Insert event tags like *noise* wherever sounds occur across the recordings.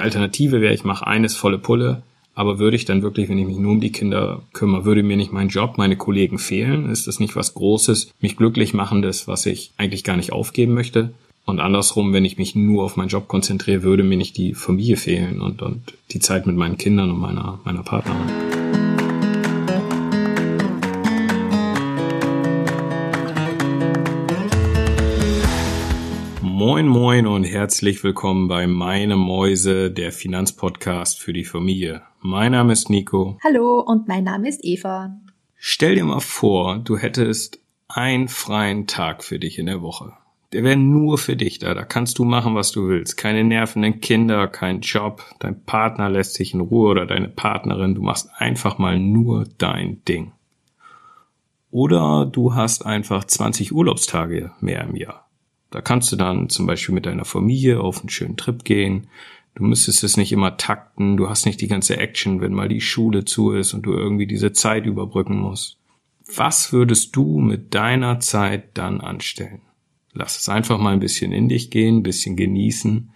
Die Alternative wäre, ich mache eines volle Pulle, aber würde ich dann wirklich, wenn ich mich nur um die Kinder kümmere, würde mir nicht mein Job, meine Kollegen fehlen? Ist das nicht was Großes, mich glücklich machendes, was ich eigentlich gar nicht aufgeben möchte? Und andersrum, wenn ich mich nur auf meinen Job konzentriere, würde mir nicht die Familie fehlen und, und die Zeit mit meinen Kindern und meiner, meiner Partnerin. Moin Moin und herzlich willkommen bei Meine Mäuse, der Finanzpodcast für die Familie. Mein Name ist Nico. Hallo und mein Name ist Eva. Stell dir mal vor, du hättest einen freien Tag für dich in der Woche. Der wäre nur für dich da. Da kannst du machen, was du willst. Keine nervenden Kinder, kein Job. Dein Partner lässt sich in Ruhe oder deine Partnerin. Du machst einfach mal nur dein Ding. Oder du hast einfach 20 Urlaubstage mehr im Jahr. Da kannst du dann zum Beispiel mit deiner Familie auf einen schönen Trip gehen. Du müsstest es nicht immer takten. Du hast nicht die ganze Action, wenn mal die Schule zu ist und du irgendwie diese Zeit überbrücken musst. Was würdest du mit deiner Zeit dann anstellen? Lass es einfach mal ein bisschen in dich gehen, ein bisschen genießen.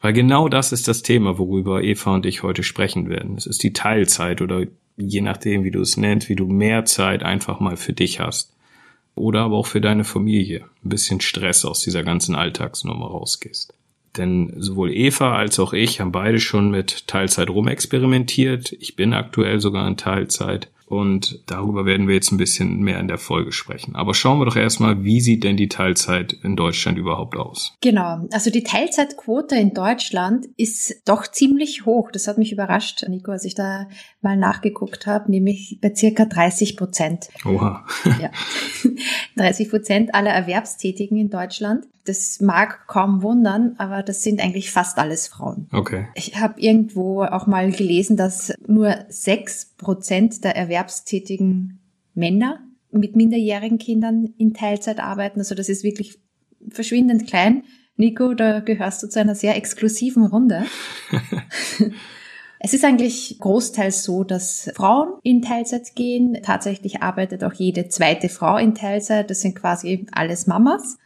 Weil genau das ist das Thema, worüber Eva und ich heute sprechen werden. Es ist die Teilzeit oder je nachdem, wie du es nennst, wie du mehr Zeit einfach mal für dich hast oder aber auch für deine Familie ein bisschen Stress aus dieser ganzen Alltagsnummer rausgehst. Denn sowohl Eva als auch ich haben beide schon mit Teilzeit rumexperimentiert. Ich bin aktuell sogar in Teilzeit und darüber werden wir jetzt ein bisschen mehr in der Folge sprechen. Aber schauen wir doch erstmal, wie sieht denn die Teilzeit in Deutschland überhaupt aus? Genau, also die Teilzeitquote in Deutschland ist doch ziemlich hoch. Das hat mich überrascht, Nico, als ich da mal nachgeguckt habe, nämlich bei circa 30 Prozent. Oha. *laughs* ja. *laughs* 30 Prozent aller Erwerbstätigen in Deutschland. Das mag kaum wundern, aber das sind eigentlich fast alles Frauen. Okay. Ich habe irgendwo auch mal gelesen, dass nur sechs Prozent der erwerbstätigen Männer mit minderjährigen Kindern in Teilzeit arbeiten. Also das ist wirklich verschwindend klein. Nico, da gehörst du zu einer sehr exklusiven Runde. *laughs* Es ist eigentlich großteils so, dass Frauen in Teilzeit gehen. Tatsächlich arbeitet auch jede zweite Frau in Teilzeit. Das sind quasi alles Mamas.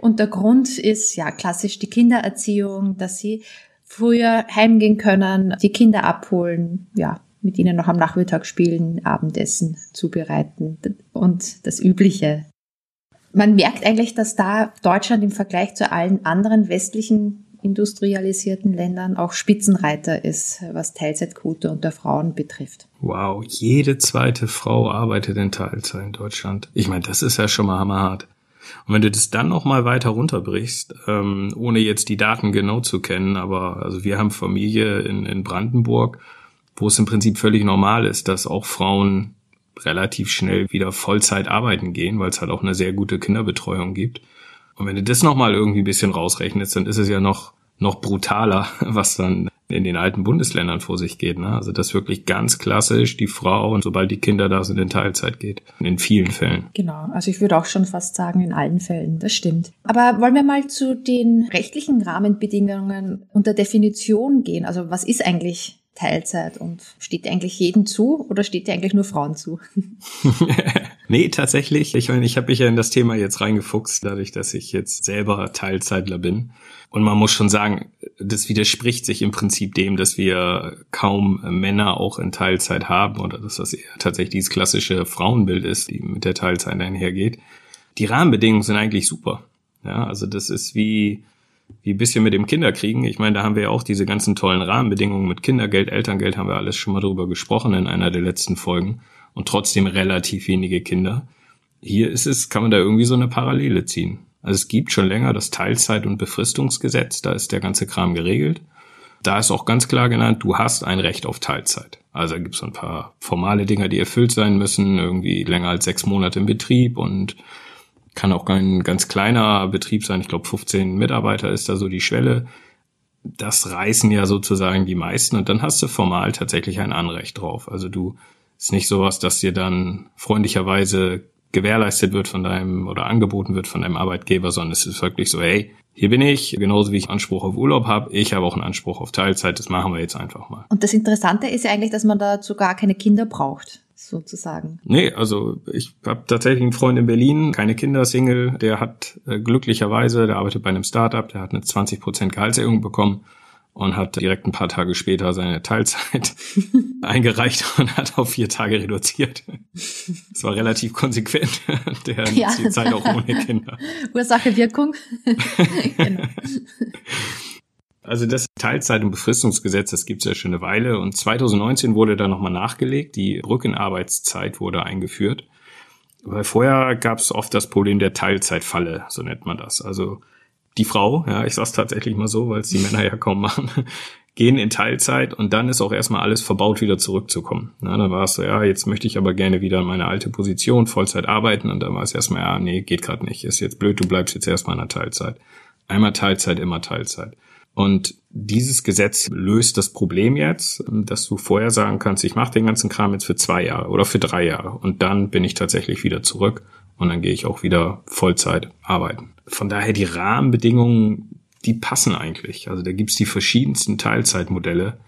Und der Grund ist ja klassisch die Kindererziehung, dass sie früher heimgehen können, die Kinder abholen, ja, mit ihnen noch am Nachmittag spielen, Abendessen zubereiten und das Übliche. Man merkt eigentlich, dass da Deutschland im Vergleich zu allen anderen westlichen industrialisierten Ländern auch Spitzenreiter ist, was Teilzeitquote unter Frauen betrifft. Wow, jede zweite Frau arbeitet in Teilzeit in Deutschland. Ich meine, das ist ja schon mal hammerhart. Und wenn du das dann noch mal weiter runterbrichst, ähm, ohne jetzt die Daten genau zu kennen, aber also wir haben Familie in, in Brandenburg, wo es im Prinzip völlig normal ist, dass auch Frauen relativ schnell wieder Vollzeit arbeiten gehen, weil es halt auch eine sehr gute Kinderbetreuung gibt. Und wenn du das nochmal irgendwie ein bisschen rausrechnest, dann ist es ja noch, noch brutaler, *laughs* was dann in den alten Bundesländern vor sich geht. Ne? Also das wirklich ganz klassisch die Frau und sobald die Kinder da sind in Teilzeit geht. In vielen Fällen. Genau, also ich würde auch schon fast sagen in allen Fällen, das stimmt. Aber wollen wir mal zu den rechtlichen Rahmenbedingungen und der Definition gehen. Also was ist eigentlich Teilzeit und steht eigentlich jedem zu oder steht eigentlich nur Frauen zu? *laughs* *laughs* nee, tatsächlich. Ich meine, ich habe mich ja in das Thema jetzt reingefuchst, dadurch, dass ich jetzt selber Teilzeitler bin. Und man muss schon sagen, das widerspricht sich im Prinzip dem, dass wir kaum Männer auch in Teilzeit haben oder dass das eher tatsächlich dieses klassische Frauenbild ist, die mit der Teilzeit einhergeht. Die Rahmenbedingungen sind eigentlich super. Ja, also das ist wie wie bisschen mit dem Kinderkriegen. Ich meine, da haben wir ja auch diese ganzen tollen Rahmenbedingungen mit Kindergeld, Elterngeld, haben wir alles schon mal drüber gesprochen in einer der letzten Folgen und trotzdem relativ wenige Kinder. Hier ist es, kann man da irgendwie so eine Parallele ziehen. Also es gibt schon länger das Teilzeit- und Befristungsgesetz, da ist der ganze Kram geregelt. Da ist auch ganz klar genannt, du hast ein Recht auf Teilzeit. Also da gibt es so ein paar formale Dinge, die erfüllt sein müssen, irgendwie länger als sechs Monate im Betrieb und kann auch ein ganz kleiner Betrieb sein. Ich glaube, 15 Mitarbeiter ist da so die Schwelle. Das reißen ja sozusagen die meisten und dann hast du formal tatsächlich ein Anrecht drauf. Also du ist nicht sowas, dass dir dann freundlicherweise gewährleistet wird von deinem oder angeboten wird von deinem Arbeitgeber, sondern es ist wirklich so, hey, hier bin ich, genauso wie ich Anspruch auf Urlaub habe, ich habe auch einen Anspruch auf Teilzeit, das machen wir jetzt einfach mal. Und das Interessante ist ja eigentlich, dass man dazu gar keine Kinder braucht sozusagen. Nee, also ich habe tatsächlich einen Freund in Berlin, keine Kinder, Single, der hat äh, glücklicherweise, der arbeitet bei einem Startup, der hat eine 20% Gehaltserhöhung bekommen und hat direkt ein paar Tage später seine Teilzeit *laughs* eingereicht und hat auf vier Tage reduziert. Das war relativ konsequent, der ja. die Zeit auch ohne Kinder. *laughs* Ursache, Wirkung. *laughs* genau. Also das Teilzeit- und Befristungsgesetz, das gibt es ja schon eine Weile und 2019 wurde da nochmal nachgelegt, die Rückenarbeitszeit wurde eingeführt. Weil vorher gab es oft das Problem der Teilzeitfalle, so nennt man das. Also die Frau, ja, ich sag's tatsächlich mal so, weil es die Männer ja kaum machen, *laughs* gehen in Teilzeit und dann ist auch erstmal alles verbaut, wieder zurückzukommen. Na, dann war es so, ja, jetzt möchte ich aber gerne wieder in meine alte Position, Vollzeit arbeiten und dann war es erstmal, ja, nee, geht gerade nicht, ist jetzt blöd, du bleibst jetzt erstmal in der Teilzeit. Einmal Teilzeit, immer Teilzeit. Und dieses Gesetz löst das Problem jetzt, dass du vorher sagen kannst, ich mache den ganzen Kram jetzt für zwei Jahre oder für drei Jahre und dann bin ich tatsächlich wieder zurück und dann gehe ich auch wieder Vollzeit arbeiten. Von daher die Rahmenbedingungen, die passen eigentlich. Also da gibt's die verschiedensten Teilzeitmodelle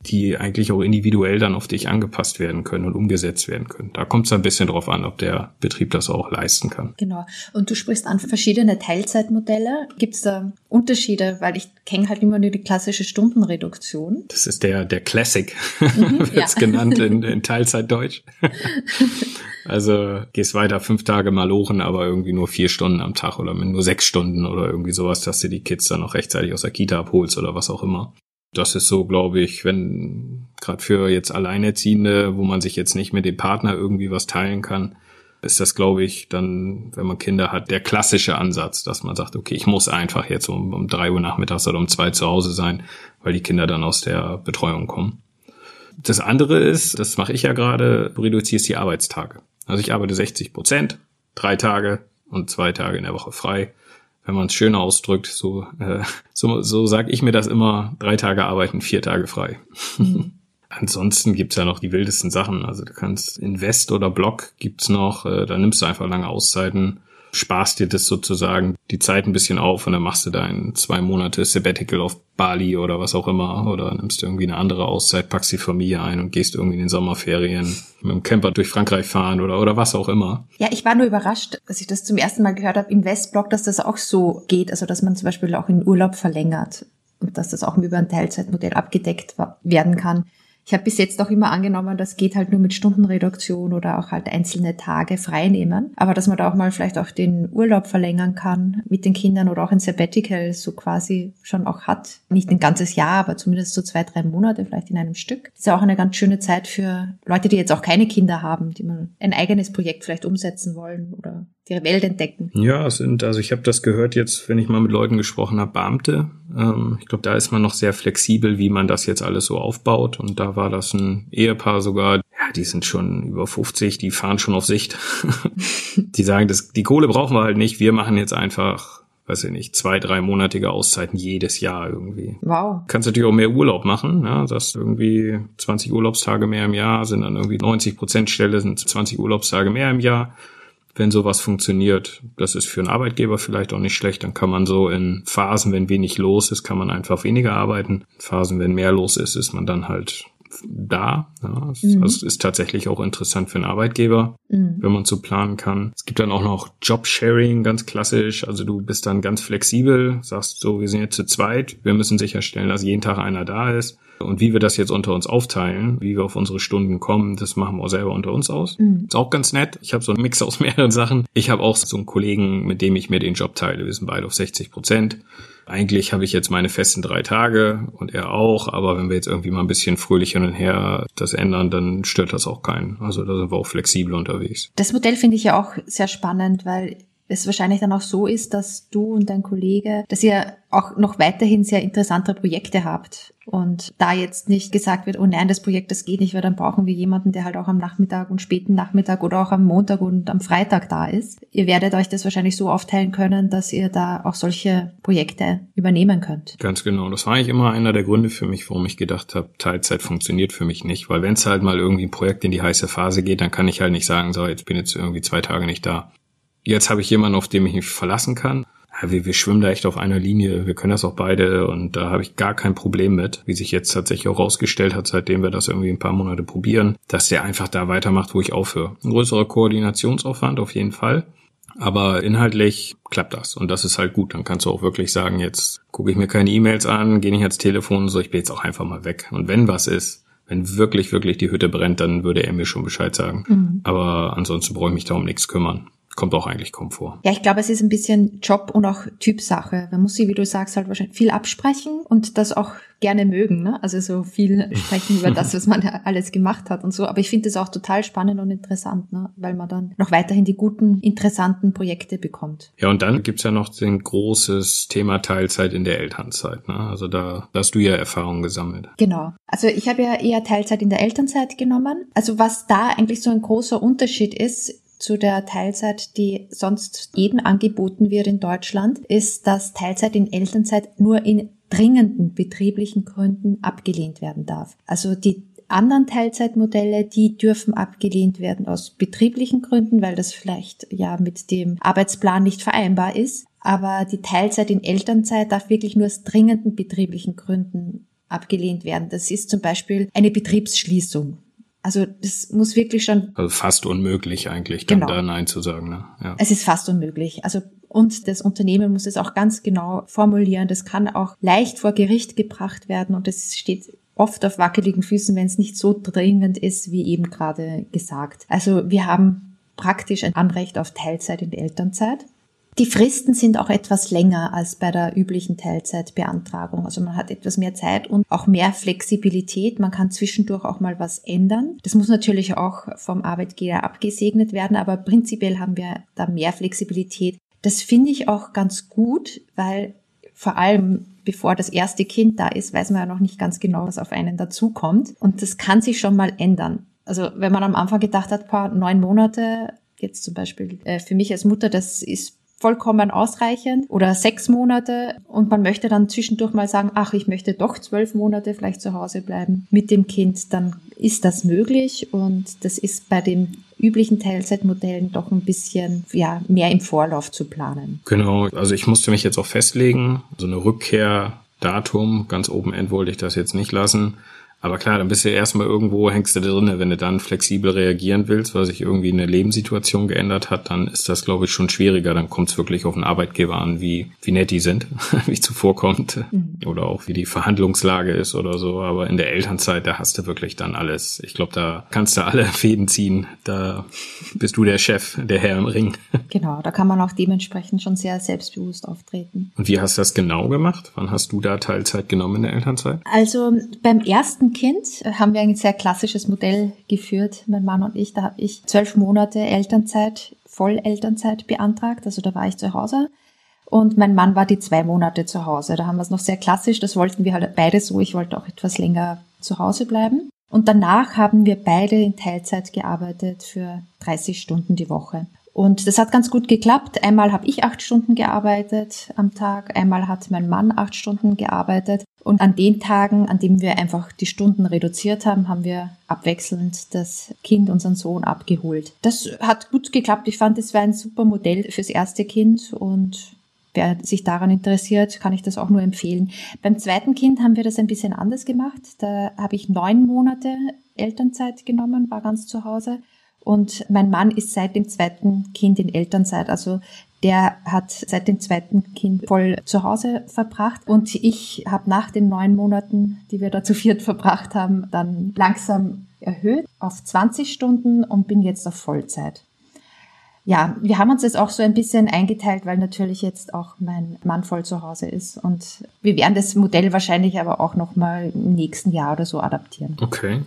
die eigentlich auch individuell dann auf dich angepasst werden können und umgesetzt werden können. Da kommt es ein bisschen drauf an, ob der Betrieb das auch leisten kann. Genau. Und du sprichst an verschiedene Teilzeitmodelle. Gibt es da Unterschiede? Weil ich kenne halt immer nur die klassische Stundenreduktion. Das ist der, der Classic, mhm, *laughs* wird es ja. genannt in, *laughs* in Teilzeitdeutsch. also gehst weiter fünf Tage malochen, aber irgendwie nur vier Stunden am Tag oder nur sechs Stunden oder irgendwie sowas, dass du die Kids dann noch rechtzeitig aus der Kita abholst oder was auch immer. Das ist so, glaube ich, wenn gerade für jetzt Alleinerziehende, wo man sich jetzt nicht mit dem Partner irgendwie was teilen kann, ist das, glaube ich, dann, wenn man Kinder hat, der klassische Ansatz, dass man sagt, okay, ich muss einfach jetzt um, um drei Uhr nachmittags oder um zwei zu Hause sein, weil die Kinder dann aus der Betreuung kommen. Das andere ist, das mache ich ja gerade, du reduzierst die Arbeitstage. Also ich arbeite 60 Prozent, drei Tage und zwei Tage in der Woche frei wenn man es schön ausdrückt, so, äh, so, so sage ich mir das immer, drei Tage arbeiten, vier Tage frei. Mhm. *laughs* Ansonsten gibt's ja noch die wildesten Sachen. Also du kannst Invest oder Block gibt's noch, äh, da nimmst du einfach lange Auszeiten sparst dir das sozusagen die Zeit ein bisschen auf und dann machst du dein zwei Monate Sabbatical auf Bali oder was auch immer oder nimmst irgendwie eine andere Auszeit, packst die Familie ein und gehst irgendwie in den Sommerferien mit dem Camper durch Frankreich fahren oder, oder was auch immer. Ja, ich war nur überrascht, als ich das zum ersten Mal gehört habe, in Westblock, dass das auch so geht, also dass man zum Beispiel auch in Urlaub verlängert und dass das auch über ein Teilzeitmodell abgedeckt werden kann. Ich habe bis jetzt auch immer angenommen, das geht halt nur mit Stundenreduktion oder auch halt einzelne Tage freinehmen. Aber dass man da auch mal vielleicht auch den Urlaub verlängern kann mit den Kindern oder auch ein Sabbatical so quasi schon auch hat. Nicht ein ganzes Jahr, aber zumindest so zwei, drei Monate vielleicht in einem Stück. Das ist ja auch eine ganz schöne Zeit für Leute, die jetzt auch keine Kinder haben, die mal ein eigenes Projekt vielleicht umsetzen wollen oder die Welt entdecken. Ja, es sind, also ich habe das gehört jetzt, wenn ich mal mit Leuten gesprochen habe, Beamte. Ähm, ich glaube, da ist man noch sehr flexibel, wie man das jetzt alles so aufbaut. Und da war das ein Ehepaar sogar, ja, die sind schon über 50, die fahren schon auf Sicht. *laughs* die sagen, das, die Kohle brauchen wir halt nicht, wir machen jetzt einfach weiß ich nicht, zwei, drei monatige Auszeiten jedes Jahr irgendwie. Wow. Kannst natürlich auch mehr Urlaub machen, ja, das irgendwie 20 Urlaubstage mehr im Jahr sind dann irgendwie 90 Prozent Stelle sind 20 Urlaubstage mehr im Jahr wenn sowas funktioniert. Das ist für einen Arbeitgeber vielleicht auch nicht schlecht. Dann kann man so in Phasen, wenn wenig los ist, kann man einfach weniger arbeiten. In Phasen, wenn mehr los ist, ist man dann halt da. Ja, das, mhm. das ist tatsächlich auch interessant für einen Arbeitgeber, mhm. wenn man so planen kann. Es gibt dann auch noch Jobsharing, ganz klassisch. Also du bist dann ganz flexibel, sagst so, wir sind jetzt zu zweit, wir müssen sicherstellen, dass jeden Tag einer da ist. Und wie wir das jetzt unter uns aufteilen, wie wir auf unsere Stunden kommen, das machen wir auch selber unter uns aus. Mhm. Ist auch ganz nett. Ich habe so einen Mix aus *laughs* mehreren Sachen. Ich habe auch so einen Kollegen, mit dem ich mir den Job teile. Wir sind beide auf 60 Prozent. Eigentlich habe ich jetzt meine festen drei Tage und er auch, aber wenn wir jetzt irgendwie mal ein bisschen fröhlich hin und her das ändern, dann stört das auch keinen. Also da sind wir auch flexibel unterwegs. Das Modell finde ich ja auch sehr spannend, weil es wahrscheinlich dann auch so ist, dass du und dein Kollege, dass ihr auch noch weiterhin sehr interessante Projekte habt und da jetzt nicht gesagt wird, oh nein, das Projekt, das geht nicht, weil dann brauchen wir jemanden, der halt auch am Nachmittag und späten Nachmittag oder auch am Montag und am Freitag da ist. Ihr werdet euch das wahrscheinlich so aufteilen können, dass ihr da auch solche Projekte übernehmen könnt. Ganz genau. Das war eigentlich immer einer der Gründe für mich, warum ich gedacht habe, Teilzeit funktioniert für mich nicht, weil wenn es halt mal irgendwie ein Projekt in die heiße Phase geht, dann kann ich halt nicht sagen, so, jetzt bin jetzt irgendwie zwei Tage nicht da. Jetzt habe ich jemanden, auf den ich mich verlassen kann. Ja, wir, wir schwimmen da echt auf einer Linie. Wir können das auch beide und da habe ich gar kein Problem mit, wie sich jetzt tatsächlich auch rausgestellt hat, seitdem wir das irgendwie ein paar Monate probieren, dass der einfach da weitermacht, wo ich aufhöre. Ein größerer Koordinationsaufwand auf jeden Fall. Aber inhaltlich klappt das und das ist halt gut. Dann kannst du auch wirklich sagen, jetzt gucke ich mir keine E-Mails an, gehe nicht ans Telefon, so ich bin jetzt auch einfach mal weg. Und wenn was ist, wenn wirklich, wirklich die Hütte brennt, dann würde er mir schon Bescheid sagen. Mhm. Aber ansonsten brauche ich mich da um nichts kümmern kommt auch eigentlich kaum vor. Ja, ich glaube, es ist ein bisschen Job und auch Typsache. Man muss sich, wie du sagst, halt wahrscheinlich viel absprechen und das auch gerne mögen. Ne? Also so viel sprechen über das, was man *laughs* alles gemacht hat und so. Aber ich finde es auch total spannend und interessant, ne? weil man dann noch weiterhin die guten, interessanten Projekte bekommt. Ja, und dann gibt's ja noch den großes Thema Teilzeit in der Elternzeit. Ne? Also da, da hast du ja Erfahrungen gesammelt. Genau. Also ich habe ja eher Teilzeit in der Elternzeit genommen. Also was da eigentlich so ein großer Unterschied ist, zu der Teilzeit, die sonst jedem angeboten wird in Deutschland, ist, dass Teilzeit in Elternzeit nur in dringenden betrieblichen Gründen abgelehnt werden darf. Also die anderen Teilzeitmodelle, die dürfen abgelehnt werden aus betrieblichen Gründen, weil das vielleicht ja mit dem Arbeitsplan nicht vereinbar ist. Aber die Teilzeit in Elternzeit darf wirklich nur aus dringenden betrieblichen Gründen abgelehnt werden. Das ist zum Beispiel eine Betriebsschließung. Also das muss wirklich schon. Also fast unmöglich eigentlich, dann genau. da Nein zu sagen. Ne? Ja. Es ist fast unmöglich. Also und das Unternehmen muss es auch ganz genau formulieren. Das kann auch leicht vor Gericht gebracht werden und es steht oft auf wackeligen Füßen, wenn es nicht so dringend ist, wie eben gerade gesagt. Also wir haben praktisch ein Anrecht auf Teilzeit in der Elternzeit. Die Fristen sind auch etwas länger als bei der üblichen Teilzeitbeantragung. Also man hat etwas mehr Zeit und auch mehr Flexibilität. Man kann zwischendurch auch mal was ändern. Das muss natürlich auch vom Arbeitgeber abgesegnet werden, aber prinzipiell haben wir da mehr Flexibilität. Das finde ich auch ganz gut, weil vor allem bevor das erste Kind da ist, weiß man ja noch nicht ganz genau, was auf einen dazukommt. Und das kann sich schon mal ändern. Also wenn man am Anfang gedacht hat, paar neun Monate, jetzt zum Beispiel äh, für mich als Mutter, das ist vollkommen ausreichend oder sechs Monate und man möchte dann zwischendurch mal sagen, ach, ich möchte doch zwölf Monate vielleicht zu Hause bleiben mit dem Kind, dann ist das möglich und das ist bei den üblichen Teilzeitmodellen doch ein bisschen ja, mehr im Vorlauf zu planen. Genau, also ich musste mich jetzt auch festlegen, so eine Rückkehrdatum, ganz oben end wollte ich das jetzt nicht lassen. Aber klar, dann bist du erstmal irgendwo, hängst du drinne. Wenn du dann flexibel reagieren willst, weil sich irgendwie eine Lebenssituation geändert hat, dann ist das, glaube ich, schon schwieriger. Dann kommt es wirklich auf den Arbeitgeber an, wie, wie nett die sind, *laughs* wie zuvorkommt. Mhm. Oder auch wie die Verhandlungslage ist oder so. Aber in der Elternzeit, da hast du wirklich dann alles. Ich glaube, da kannst du alle *laughs* Fäden ziehen. Da bist du der Chef, der Herr im Ring. *laughs* Genau, da kann man auch dementsprechend schon sehr selbstbewusst auftreten. Und wie hast du das genau gemacht? Wann hast du da Teilzeit genommen in der Elternzeit? Also beim ersten ersten Kind äh, haben wir ein sehr klassisches Modell geführt, mein Mann und ich. Da habe ich zwölf Monate Elternzeit, Vollelternzeit beantragt. Also da war ich zu Hause. Und mein Mann war die zwei Monate zu Hause. Da haben wir es noch sehr klassisch. Das wollten wir halt beide so. Ich wollte auch etwas länger zu Hause bleiben. Und danach haben wir beide in Teilzeit gearbeitet für 30 Stunden die Woche. Und das hat ganz gut geklappt. Einmal habe ich acht Stunden gearbeitet am Tag, einmal hat mein Mann acht Stunden gearbeitet. Und an den Tagen, an denen wir einfach die Stunden reduziert haben, haben wir abwechselnd das Kind, unseren Sohn, abgeholt. Das hat gut geklappt. Ich fand, es war ein super Modell fürs erste Kind und wer sich daran interessiert, kann ich das auch nur empfehlen. Beim zweiten Kind haben wir das ein bisschen anders gemacht. Da habe ich neun Monate Elternzeit genommen, war ganz zu Hause und mein Mann ist seit dem zweiten Kind in Elternzeit. Also der hat seit dem zweiten Kind voll zu Hause verbracht. Und ich habe nach den neun Monaten, die wir da zu viert verbracht haben, dann langsam erhöht auf 20 Stunden und bin jetzt auf Vollzeit. Ja, wir haben uns jetzt auch so ein bisschen eingeteilt, weil natürlich jetzt auch mein Mann voll zu Hause ist und wir werden das Modell wahrscheinlich aber auch noch mal im nächsten Jahr oder so adaptieren. Okay.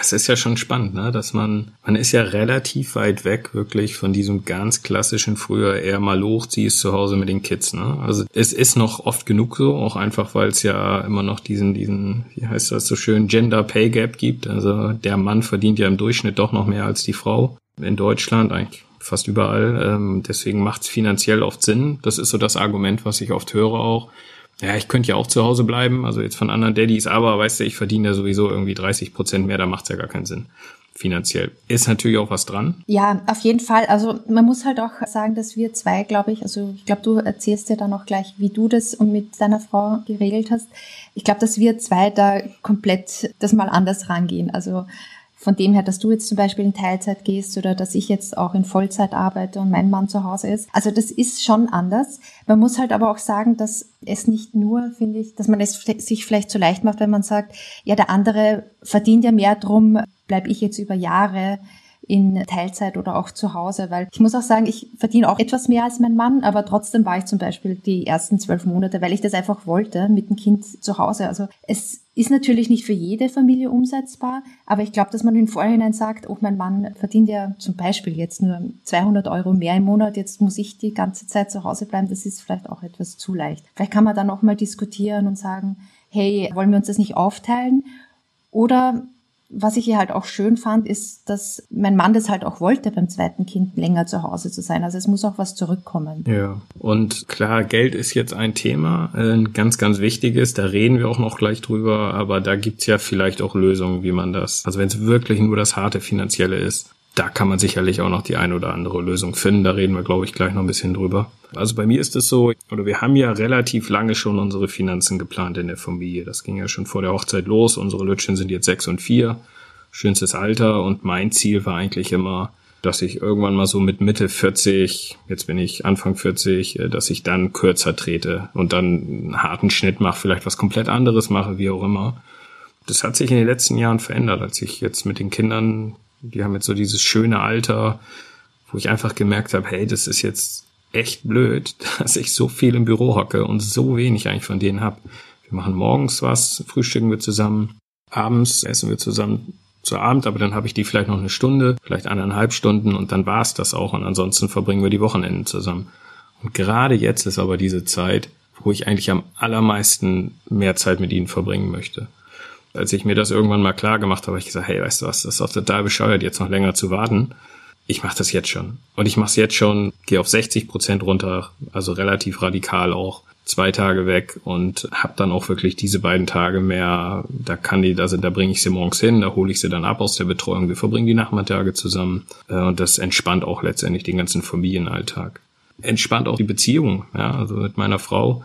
Es ist ja schon spannend, ne? dass man, man ist ja relativ weit weg wirklich von diesem ganz klassischen früher eher mal hochziehst zu Hause mit den Kids. Ne? Also es ist noch oft genug so, auch einfach, weil es ja immer noch diesen, diesen, wie heißt das so schön, Gender Pay Gap gibt. Also der Mann verdient ja im Durchschnitt doch noch mehr als die Frau in Deutschland, eigentlich fast überall. Ähm, deswegen macht es finanziell oft Sinn. Das ist so das Argument, was ich oft höre auch ja, ich könnte ja auch zu Hause bleiben, also jetzt von anderen Daddys, aber weißt du, ich verdiene ja sowieso irgendwie 30 Prozent mehr, da macht's ja gar keinen Sinn. Finanziell. Ist natürlich auch was dran. Ja, auf jeden Fall. Also man muss halt auch sagen, dass wir zwei, glaube ich, also ich glaube, du erzählst dir dann auch gleich, wie du das mit deiner Frau geregelt hast. Ich glaube, dass wir zwei da komplett das mal anders rangehen. Also von dem her, dass du jetzt zum Beispiel in Teilzeit gehst oder dass ich jetzt auch in Vollzeit arbeite und mein Mann zu Hause ist. Also das ist schon anders. Man muss halt aber auch sagen, dass es nicht nur, finde ich, dass man es sich vielleicht zu leicht macht, wenn man sagt, ja, der andere verdient ja mehr, drum bleibe ich jetzt über Jahre in Teilzeit oder auch zu Hause, weil ich muss auch sagen, ich verdiene auch etwas mehr als mein Mann, aber trotzdem war ich zum Beispiel die ersten zwölf Monate, weil ich das einfach wollte, mit dem Kind zu Hause. Also es ist natürlich nicht für jede Familie umsetzbar, aber ich glaube, dass man in Vorhinein sagt, oh, mein Mann verdient ja zum Beispiel jetzt nur 200 Euro mehr im Monat, jetzt muss ich die ganze Zeit zu Hause bleiben, das ist vielleicht auch etwas zu leicht. Vielleicht kann man dann auch mal diskutieren und sagen, hey, wollen wir uns das nicht aufteilen? Oder was ich hier halt auch schön fand, ist, dass mein Mann das halt auch wollte, beim zweiten Kind länger zu Hause zu sein. Also es muss auch was zurückkommen. Ja, und klar, Geld ist jetzt ein Thema, ein ganz, ganz wichtiges. Da reden wir auch noch gleich drüber, aber da gibt's ja vielleicht auch Lösungen, wie man das, also wenn es wirklich nur das harte Finanzielle ist, da kann man sicherlich auch noch die ein oder andere Lösung finden. Da reden wir, glaube ich, gleich noch ein bisschen drüber. Also bei mir ist es so, oder wir haben ja relativ lange schon unsere Finanzen geplant in der Familie. Das ging ja schon vor der Hochzeit los. Unsere Lütchen sind jetzt sechs und vier. Schönstes Alter. Und mein Ziel war eigentlich immer, dass ich irgendwann mal so mit Mitte 40, jetzt bin ich Anfang 40, äh, dass ich dann kürzer trete und dann einen harten Schnitt mache, vielleicht was komplett anderes mache, wie auch immer. Das hat sich in den letzten Jahren verändert, als ich jetzt mit den Kindern die haben jetzt so dieses schöne Alter, wo ich einfach gemerkt habe, hey, das ist jetzt echt blöd, *laughs* dass ich so viel im Büro hocke und so wenig eigentlich von denen hab. Wir machen morgens was, frühstücken wir zusammen, abends essen wir zusammen zu Abend, aber dann habe ich die vielleicht noch eine Stunde, vielleicht eineinhalb Stunden und dann war's das auch und ansonsten verbringen wir die Wochenenden zusammen. Und gerade jetzt ist aber diese Zeit, wo ich eigentlich am allermeisten mehr Zeit mit ihnen verbringen möchte als ich mir das irgendwann mal klar gemacht habe, habe ich gesagt, hey, weißt du was, das ist doch total bescheuert, jetzt noch länger zu warten. Ich mache das jetzt schon. Und ich mache es jetzt schon, gehe auf 60 Prozent runter, also relativ radikal auch zwei Tage weg und habe dann auch wirklich diese beiden Tage mehr, da kann die, also da bringe ich sie morgens hin, da hole ich sie dann ab aus der Betreuung, wir verbringen die Nachmittage zusammen äh, und das entspannt auch letztendlich den ganzen Familienalltag. Entspannt auch die Beziehung, ja, also mit meiner Frau,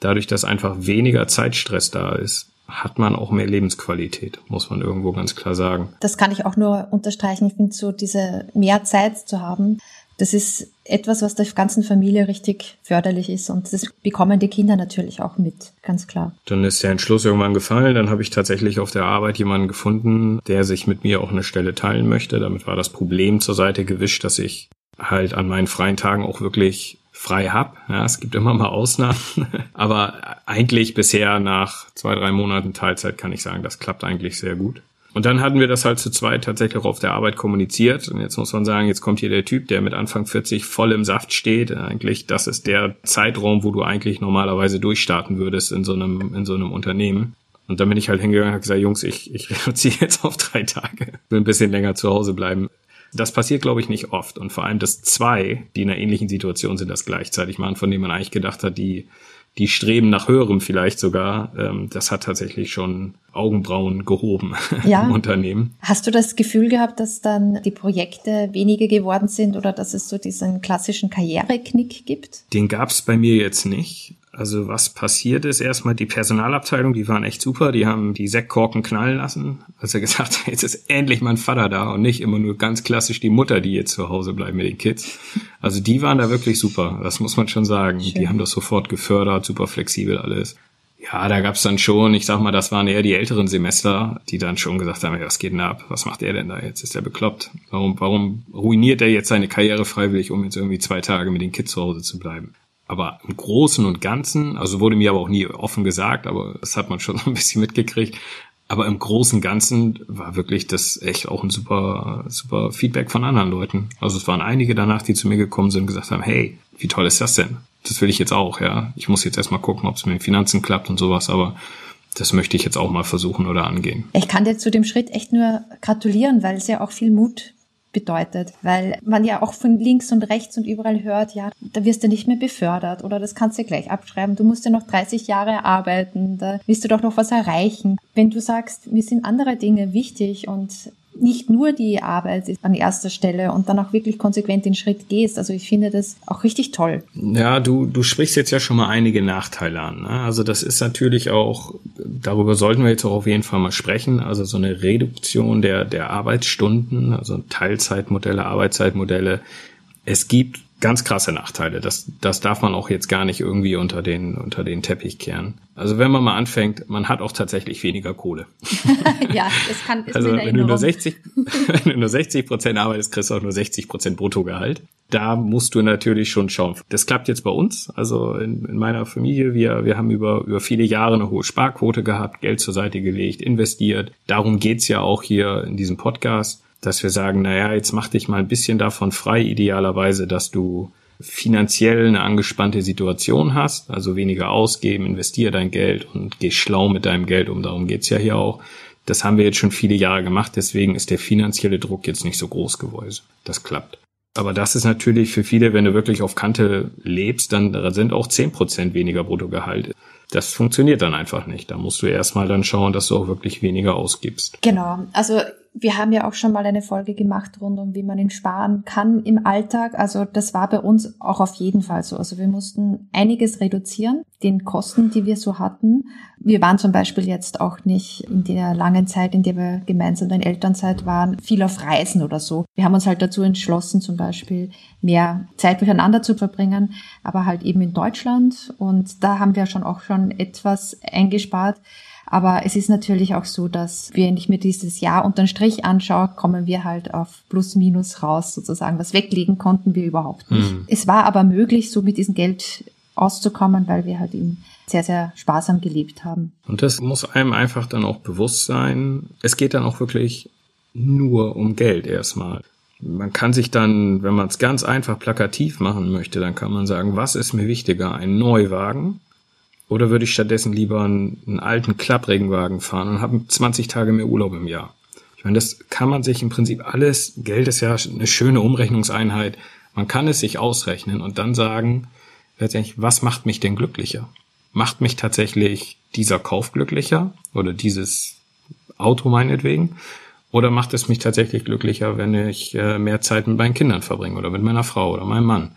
dadurch, dass einfach weniger Zeitstress da ist, hat man auch mehr Lebensqualität, muss man irgendwo ganz klar sagen. Das kann ich auch nur unterstreichen. Ich finde so diese mehr Zeit zu haben, das ist etwas, was der ganzen Familie richtig förderlich ist und das bekommen die Kinder natürlich auch mit, ganz klar. Dann ist der Entschluss irgendwann gefallen, dann habe ich tatsächlich auf der Arbeit jemanden gefunden, der sich mit mir auch eine Stelle teilen möchte. Damit war das Problem zur Seite gewischt, dass ich halt an meinen freien Tagen auch wirklich frei hab. Ja, es gibt immer mal Ausnahmen, *laughs* aber eigentlich bisher nach zwei, drei Monaten Teilzeit kann ich sagen, das klappt eigentlich sehr gut. Und dann hatten wir das halt zu zweit tatsächlich auch auf der Arbeit kommuniziert. Und jetzt muss man sagen, jetzt kommt hier der Typ, der mit Anfang 40 voll im Saft steht. Eigentlich, das ist der Zeitraum, wo du eigentlich normalerweise durchstarten würdest in so einem, in so einem Unternehmen. Und dann bin ich halt hingegangen und habe gesagt, Jungs, ich, ich *laughs* reduziere jetzt auf drei Tage. Will ein bisschen länger zu Hause bleiben. Das passiert, glaube ich, nicht oft. Und vor allem, dass zwei, die in einer ähnlichen Situation sind, das gleichzeitig machen, von denen man eigentlich gedacht hat, die, die streben nach höherem vielleicht sogar, ähm, das hat tatsächlich schon Augenbrauen gehoben *laughs* ja. im Unternehmen. Hast du das Gefühl gehabt, dass dann die Projekte weniger geworden sind oder dass es so diesen klassischen Karriereknick gibt? Den gab es bei mir jetzt nicht. Also was passiert ist, erstmal die Personalabteilung, die waren echt super, die haben die Sektkorken knallen lassen, als er gesagt hat, jetzt ist endlich mein Vater da und nicht immer nur ganz klassisch die Mutter, die jetzt zu Hause bleibt mit den Kids. Also die waren da wirklich super, das muss man schon sagen. Schön. Die haben das sofort gefördert, super flexibel alles. Ja, da gab's dann schon, ich sag mal, das waren eher die älteren Semester, die dann schon gesagt haben, was geht denn ab? Was macht er denn da jetzt? Ist er bekloppt? Warum, warum ruiniert er jetzt seine Karriere freiwillig, um jetzt irgendwie zwei Tage mit den Kids zu Hause zu bleiben? Aber im Großen und Ganzen, also wurde mir aber auch nie offen gesagt, aber das hat man schon *laughs* so ein bisschen mitgekriegt. Aber im Großen und Ganzen war wirklich das echt auch ein super, super Feedback von anderen Leuten. Also es waren einige danach, die zu mir gekommen sind und gesagt haben, hey, wie toll ist das denn? Das will ich jetzt auch, ja. Ich muss jetzt erstmal gucken, ob es mit den Finanzen klappt und sowas, aber das möchte ich jetzt auch mal versuchen oder angehen. Ich kann dir zu dem Schritt echt nur gratulieren, weil es ja auch viel Mut bedeutet, weil man ja auch von links und rechts und überall hört, ja, da wirst du nicht mehr befördert oder das kannst du gleich abschreiben, du musst ja noch 30 Jahre arbeiten, da wirst du doch noch was erreichen. Wenn du sagst, mir sind andere Dinge wichtig und nicht nur die Arbeit ist an erster Stelle und dann auch wirklich konsequent den Schritt gehst. Also ich finde das auch richtig toll. Ja, du, du sprichst jetzt ja schon mal einige Nachteile an. Ne? Also das ist natürlich auch, darüber sollten wir jetzt auch auf jeden Fall mal sprechen, also so eine Reduktion der, der Arbeitsstunden, also Teilzeitmodelle, Arbeitszeitmodelle. Es gibt ganz krasse Nachteile. Das, das darf man auch jetzt gar nicht irgendwie unter den, unter den Teppich kehren. Also wenn man mal anfängt, man hat auch tatsächlich weniger Kohle. *laughs* ja, das kann, ist Also wenn du nur 60, *laughs* wenn du nur 60 Prozent arbeitest, kriegst du auch nur 60 Prozent Bruttogehalt. Da musst du natürlich schon schauen. Das klappt jetzt bei uns. Also in, in meiner Familie, wir, wir haben über, über viele Jahre eine hohe Sparquote gehabt, Geld zur Seite gelegt, investiert. Darum geht's ja auch hier in diesem Podcast dass wir sagen, naja, jetzt mach dich mal ein bisschen davon frei, idealerweise, dass du finanziell eine angespannte Situation hast, also weniger ausgeben, investiere dein Geld und geh schlau mit deinem Geld um. Darum geht's ja hier auch. Das haben wir jetzt schon viele Jahre gemacht, deswegen ist der finanzielle Druck jetzt nicht so groß geworden. Das klappt. Aber das ist natürlich für viele, wenn du wirklich auf Kante lebst, dann sind auch zehn Prozent weniger Bruttogehalt. Das funktioniert dann einfach nicht. Da musst du erstmal dann schauen, dass du auch wirklich weniger ausgibst. Genau. Also wir haben ja auch schon mal eine Folge gemacht rund um, wie man ihn sparen kann im Alltag. Also das war bei uns auch auf jeden Fall so. Also wir mussten einiges reduzieren, den Kosten, die wir so hatten. Wir waren zum Beispiel jetzt auch nicht in der langen Zeit, in der wir gemeinsam in Elternzeit waren, viel auf Reisen oder so. Wir haben uns halt dazu entschlossen, zum Beispiel mehr Zeit miteinander zu verbringen, aber halt eben in Deutschland. Und da haben wir schon auch schon etwas eingespart. Aber es ist natürlich auch so, dass wenn ich mir dieses Jahr unter den Strich anschaue, kommen wir halt auf plus minus raus sozusagen. Was weglegen konnten wir überhaupt nicht. Mhm. Es war aber möglich, so mit diesem Geld auszukommen, weil wir halt eben sehr, sehr sparsam gelebt haben. Und das muss einem einfach dann auch bewusst sein. Es geht dann auch wirklich nur um Geld erstmal. Man kann sich dann, wenn man es ganz einfach plakativ machen möchte, dann kann man sagen, was ist mir wichtiger, ein Neuwagen oder würde ich stattdessen lieber einen, einen alten Klappregenwagen fahren und habe 20 Tage mehr Urlaub im Jahr? Ich meine, das kann man sich im Prinzip alles, Geld ist ja eine schöne Umrechnungseinheit, man kann es sich ausrechnen und dann sagen, letztendlich, was macht mich denn glücklicher? Macht mich tatsächlich dieser Kauf glücklicher oder dieses Auto meinetwegen? Oder macht es mich tatsächlich glücklicher, wenn ich äh, mehr Zeit mit meinen Kindern verbringe oder mit meiner Frau oder meinem Mann?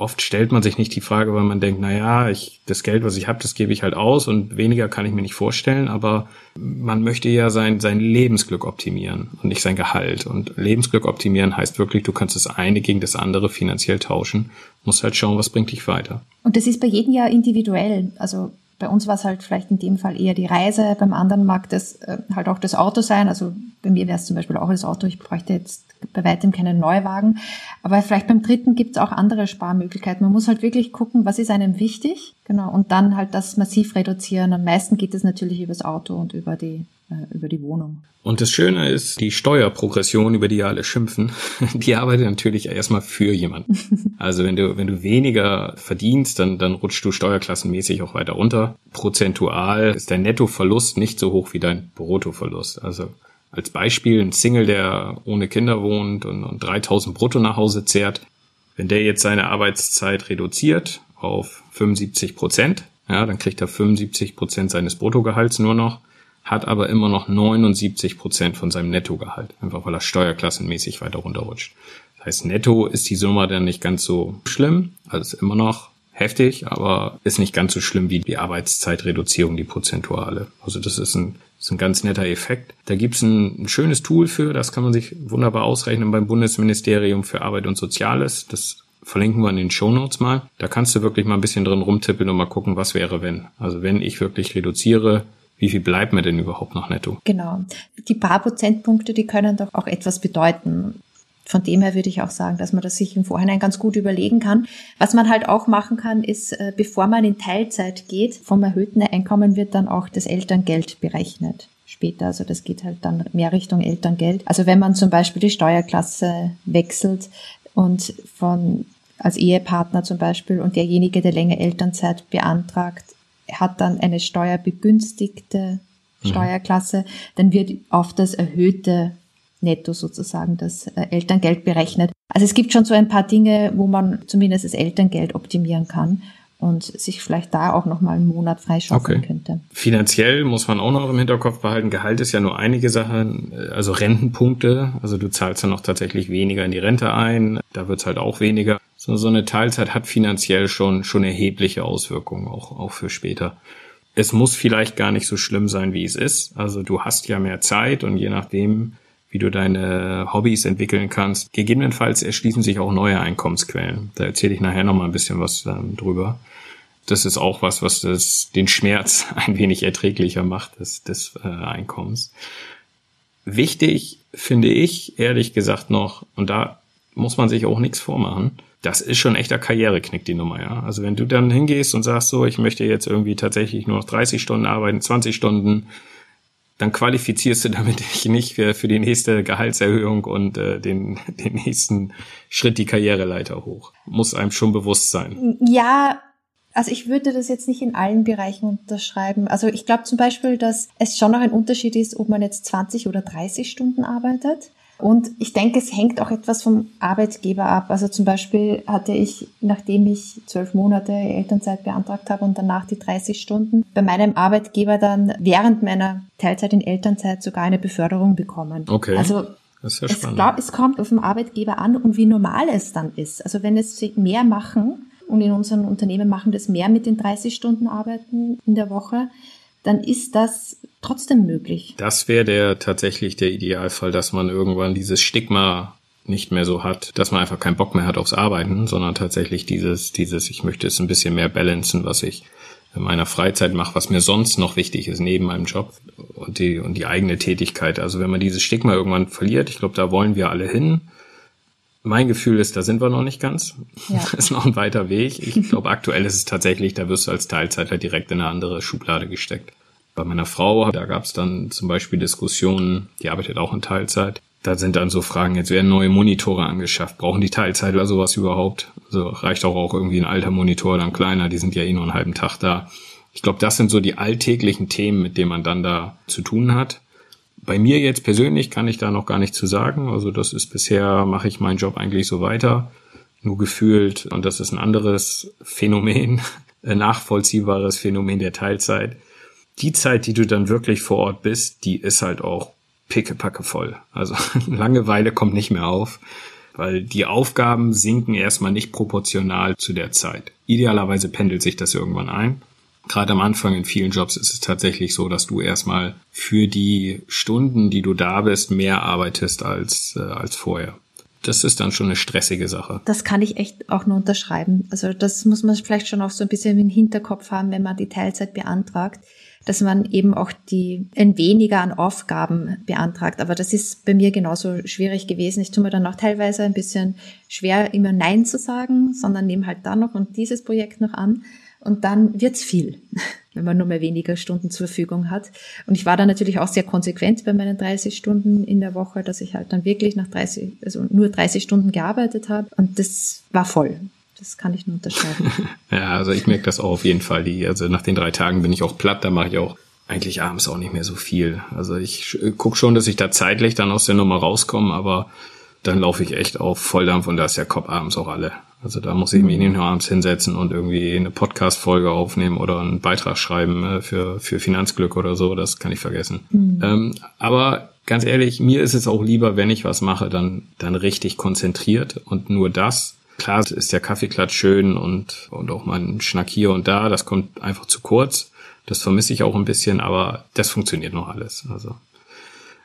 Oft stellt man sich nicht die Frage, weil man denkt, na ja, ich, das Geld, was ich habe, das gebe ich halt aus und weniger kann ich mir nicht vorstellen, aber man möchte ja sein, sein Lebensglück optimieren und nicht sein Gehalt. Und Lebensglück optimieren heißt wirklich, du kannst das eine gegen das andere finanziell tauschen, musst halt schauen, was bringt dich weiter. Und das ist bei jedem ja individuell. Also bei uns war es halt vielleicht in dem Fall eher die Reise, beim anderen mag das äh, halt auch das Auto sein. Also bei mir wäre es zum Beispiel auch das Auto, ich bräuchte jetzt bei weitem keinen Neuwagen. Aber vielleicht beim dritten gibt es auch andere Sparmöglichkeiten. Man muss halt wirklich gucken, was ist einem wichtig, genau, und dann halt das massiv reduzieren. Am meisten geht es natürlich übers Auto und über die über die Wohnung. Und das Schöne ist, die Steuerprogression, über die ja alle schimpfen, *laughs* die arbeitet natürlich erstmal für jemanden. *laughs* Also wenn du, wenn du weniger verdienst, dann, dann rutschst du steuerklassenmäßig auch weiter runter. Prozentual ist dein Nettoverlust nicht so hoch wie dein Bruttoverlust. Also als Beispiel ein Single, der ohne Kinder wohnt und, und 3000 brutto nach Hause zehrt. Wenn der jetzt seine Arbeitszeit reduziert auf 75 Prozent, ja, dann kriegt er 75 Prozent seines Bruttogehalts nur noch, hat aber immer noch 79 Prozent von seinem Nettogehalt, einfach weil er steuerklassenmäßig weiter runterrutscht. Das heißt, netto ist die Summe dann nicht ganz so schlimm, also ist immer noch heftig, aber ist nicht ganz so schlimm wie die Arbeitszeitreduzierung, die prozentuale. Also das ist ein ist ein ganz netter Effekt. Da gibt's ein, ein schönes Tool für, das kann man sich wunderbar ausrechnen beim Bundesministerium für Arbeit und Soziales. Das verlinken wir in den Show Notes mal. Da kannst du wirklich mal ein bisschen drin rumtippeln und mal gucken, was wäre, wenn. Also wenn ich wirklich reduziere, wie viel bleibt mir denn überhaupt noch netto? Genau. Die paar Prozentpunkte, die können doch auch etwas bedeuten. Von dem her würde ich auch sagen, dass man das sich im Vorhinein ganz gut überlegen kann. Was man halt auch machen kann, ist, äh, bevor man in Teilzeit geht, vom erhöhten Einkommen wird dann auch das Elterngeld berechnet später. Also das geht halt dann mehr Richtung Elterngeld. Also wenn man zum Beispiel die Steuerklasse wechselt und von als Ehepartner zum Beispiel und derjenige, der länger Elternzeit beantragt, hat dann eine steuerbegünstigte mhm. Steuerklasse, dann wird auf das erhöhte netto sozusagen das äh, Elterngeld berechnet. Also es gibt schon so ein paar Dinge, wo man zumindest das Elterngeld optimieren kann. Und sich vielleicht da auch nochmal einen Monat freischaufeln okay. könnte. Finanziell muss man auch noch im Hinterkopf behalten, Gehalt ist ja nur einige Sachen, also Rentenpunkte, also du zahlst dann noch tatsächlich weniger in die Rente ein, da wird's halt auch weniger. So, so eine Teilzeit hat finanziell schon, schon erhebliche Auswirkungen, auch, auch für später. Es muss vielleicht gar nicht so schlimm sein, wie es ist. Also du hast ja mehr Zeit und je nachdem, wie du deine Hobbys entwickeln kannst. Gegebenenfalls erschließen sich auch neue Einkommensquellen. Da erzähle ich nachher noch mal ein bisschen was ähm, drüber. Das ist auch was, was das, den Schmerz *laughs* ein wenig erträglicher macht des, des äh, Einkommens. Wichtig finde ich, ehrlich gesagt noch, und da muss man sich auch nichts vormachen, das ist schon echter Karriereknick, die Nummer, ja. Also wenn du dann hingehst und sagst so, ich möchte jetzt irgendwie tatsächlich nur noch 30 Stunden arbeiten, 20 Stunden, dann qualifizierst du damit *laughs* dich nicht für, für die nächste Gehaltserhöhung und äh, den, *laughs* den nächsten Schritt die Karriereleiter hoch. Muss einem schon bewusst sein. Ja, also ich würde das jetzt nicht in allen Bereichen unterschreiben. Also ich glaube zum Beispiel, dass es schon noch ein Unterschied ist, ob man jetzt 20 oder 30 Stunden arbeitet. Und ich denke, es hängt auch etwas vom Arbeitgeber ab. Also zum Beispiel hatte ich, nachdem ich zwölf Monate Elternzeit beantragt habe und danach die 30 Stunden, bei meinem Arbeitgeber dann während meiner Teilzeit in Elternzeit sogar eine Beförderung bekommen. Okay. Also das ist ja es, glaub, es kommt auf den Arbeitgeber an und wie normal es dann ist. Also wenn es mehr machen, und in unseren Unternehmen machen das mehr mit den 30 Stunden Arbeiten in der Woche, dann ist das trotzdem möglich. Das wäre der tatsächlich der Idealfall, dass man irgendwann dieses Stigma nicht mehr so hat, dass man einfach keinen Bock mehr hat aufs Arbeiten, sondern tatsächlich dieses, dieses, ich möchte es ein bisschen mehr balancen, was ich in meiner Freizeit mache, was mir sonst noch wichtig ist neben meinem Job und die, und die eigene Tätigkeit. Also wenn man dieses Stigma irgendwann verliert, ich glaube, da wollen wir alle hin. Mein Gefühl ist, da sind wir noch nicht ganz. Ja. Das *laughs* ist noch ein weiter Weg. Ich glaube, aktuell ist es tatsächlich, da wirst du als Teilzeitler direkt in eine andere Schublade gesteckt. Bei meiner Frau, da gab es dann zum Beispiel Diskussionen, die arbeitet auch in Teilzeit. Da sind dann so Fragen, jetzt werden neue Monitore angeschafft. Brauchen die Teilzeitler sowas überhaupt? Also reicht auch, auch irgendwie ein alter Monitor, dann kleiner, die sind ja eh nur einen halben Tag da. Ich glaube, das sind so die alltäglichen Themen, mit denen man dann da zu tun hat. Bei mir jetzt persönlich kann ich da noch gar nicht zu sagen. Also das ist bisher, mache ich meinen Job eigentlich so weiter. Nur gefühlt, und das ist ein anderes Phänomen, *laughs* nachvollziehbares Phänomen der Teilzeit die Zeit, die du dann wirklich vor Ort bist, die ist halt auch pickepacke voll. Also *laughs* Langeweile kommt nicht mehr auf, weil die Aufgaben sinken erstmal nicht proportional zu der Zeit. Idealerweise pendelt sich das irgendwann ein. Gerade am Anfang in vielen Jobs ist es tatsächlich so, dass du erstmal für die Stunden, die du da bist, mehr arbeitest als, äh, als vorher das ist dann schon eine stressige Sache. Das kann ich echt auch nur unterschreiben. Also das muss man vielleicht schon auch so ein bisschen im Hinterkopf haben, wenn man die Teilzeit beantragt dass man eben auch die ein weniger an Aufgaben beantragt. Aber das ist bei mir genauso schwierig gewesen. Ich tue mir dann auch teilweise ein bisschen schwer, immer Nein zu sagen, sondern nehme halt da noch und dieses Projekt noch an. Und dann wird's viel, *laughs* wenn man nur mehr weniger Stunden zur Verfügung hat. Und ich war dann natürlich auch sehr konsequent bei meinen 30 Stunden in der Woche, dass ich halt dann wirklich nach 30, also nur 30 Stunden gearbeitet habe. Und das war voll. Das kann ich nur unterschreiben. *laughs* ja, also ich merke das auch auf jeden Fall. Die, also nach den drei Tagen bin ich auch platt, da mache ich auch eigentlich abends auch nicht mehr so viel. Also ich guck schon, dass ich da zeitlich dann aus der Nummer rauskomme, aber dann laufe ich echt auf Volldampf und da ist der Kopf abends auch alle. Also da muss ich mich nicht nur abends hinsetzen und irgendwie eine Podcast-Folge aufnehmen oder einen Beitrag schreiben äh, für, für Finanzglück oder so. Das kann ich vergessen. Mhm. Ähm, aber ganz ehrlich, mir ist es auch lieber, wenn ich was mache, dann, dann richtig konzentriert und nur das Klar ist der Kaffeeklatsch schön und, und auch mal ein Schnack hier und da, das kommt einfach zu kurz. Das vermisse ich auch ein bisschen, aber das funktioniert noch alles. Also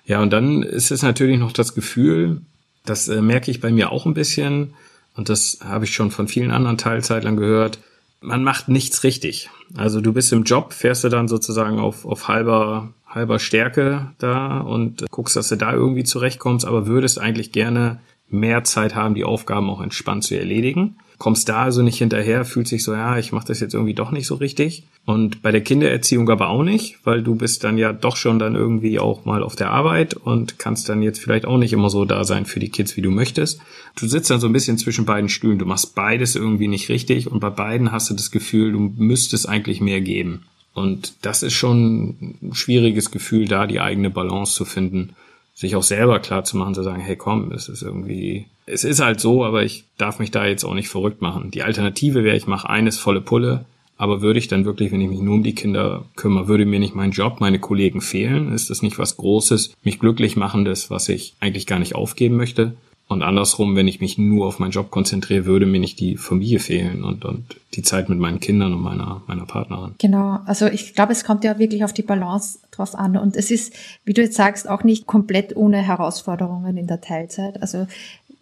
ja, und dann ist es natürlich noch das Gefühl, das äh, merke ich bei mir auch ein bisschen, und das habe ich schon von vielen anderen Teilzeitlern gehört, man macht nichts richtig. Also du bist im Job, fährst du dann sozusagen auf, auf halber, halber Stärke da und guckst, dass du da irgendwie zurechtkommst, aber würdest eigentlich gerne mehr Zeit haben, die Aufgaben auch entspannt zu erledigen. Kommst da also nicht hinterher, fühlt sich so, ja, ich mache das jetzt irgendwie doch nicht so richtig. Und bei der Kindererziehung aber auch nicht, weil du bist dann ja doch schon dann irgendwie auch mal auf der Arbeit und kannst dann jetzt vielleicht auch nicht immer so da sein für die Kids, wie du möchtest. Du sitzt dann so ein bisschen zwischen beiden Stühlen, du machst beides irgendwie nicht richtig und bei beiden hast du das Gefühl, du müsstest eigentlich mehr geben. Und das ist schon ein schwieriges Gefühl, da die eigene Balance zu finden sich auch selber klar zu machen, zu sagen, hey komm, es ist irgendwie, es ist halt so, aber ich darf mich da jetzt auch nicht verrückt machen. Die Alternative wäre, ich mache eines volle Pulle, aber würde ich dann wirklich, wenn ich mich nur um die Kinder kümmere, würde mir nicht mein Job, meine Kollegen fehlen? Ist das nicht was Großes, mich glücklich machendes, was ich eigentlich gar nicht aufgeben möchte? Und andersrum, wenn ich mich nur auf meinen Job konzentriere, würde mir nicht die Familie fehlen und, und die Zeit mit meinen Kindern und meiner, meiner Partnerin. Genau, also ich glaube, es kommt ja wirklich auf die Balance drauf an. Und es ist, wie du jetzt sagst, auch nicht komplett ohne Herausforderungen in der Teilzeit. Also